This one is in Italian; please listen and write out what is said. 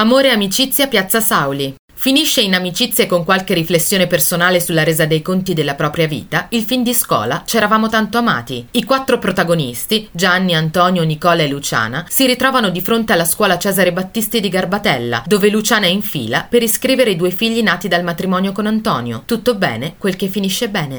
Amore e amicizia Piazza Sauli. Finisce in amicizie con qualche riflessione personale sulla resa dei conti della propria vita, il film di scuola C'eravamo tanto amati. I quattro protagonisti, Gianni, Antonio, Nicola e Luciana, si ritrovano di fronte alla scuola Cesare Battisti di Garbatella, dove Luciana è in fila per iscrivere i due figli nati dal matrimonio con Antonio. Tutto bene, quel che finisce bene.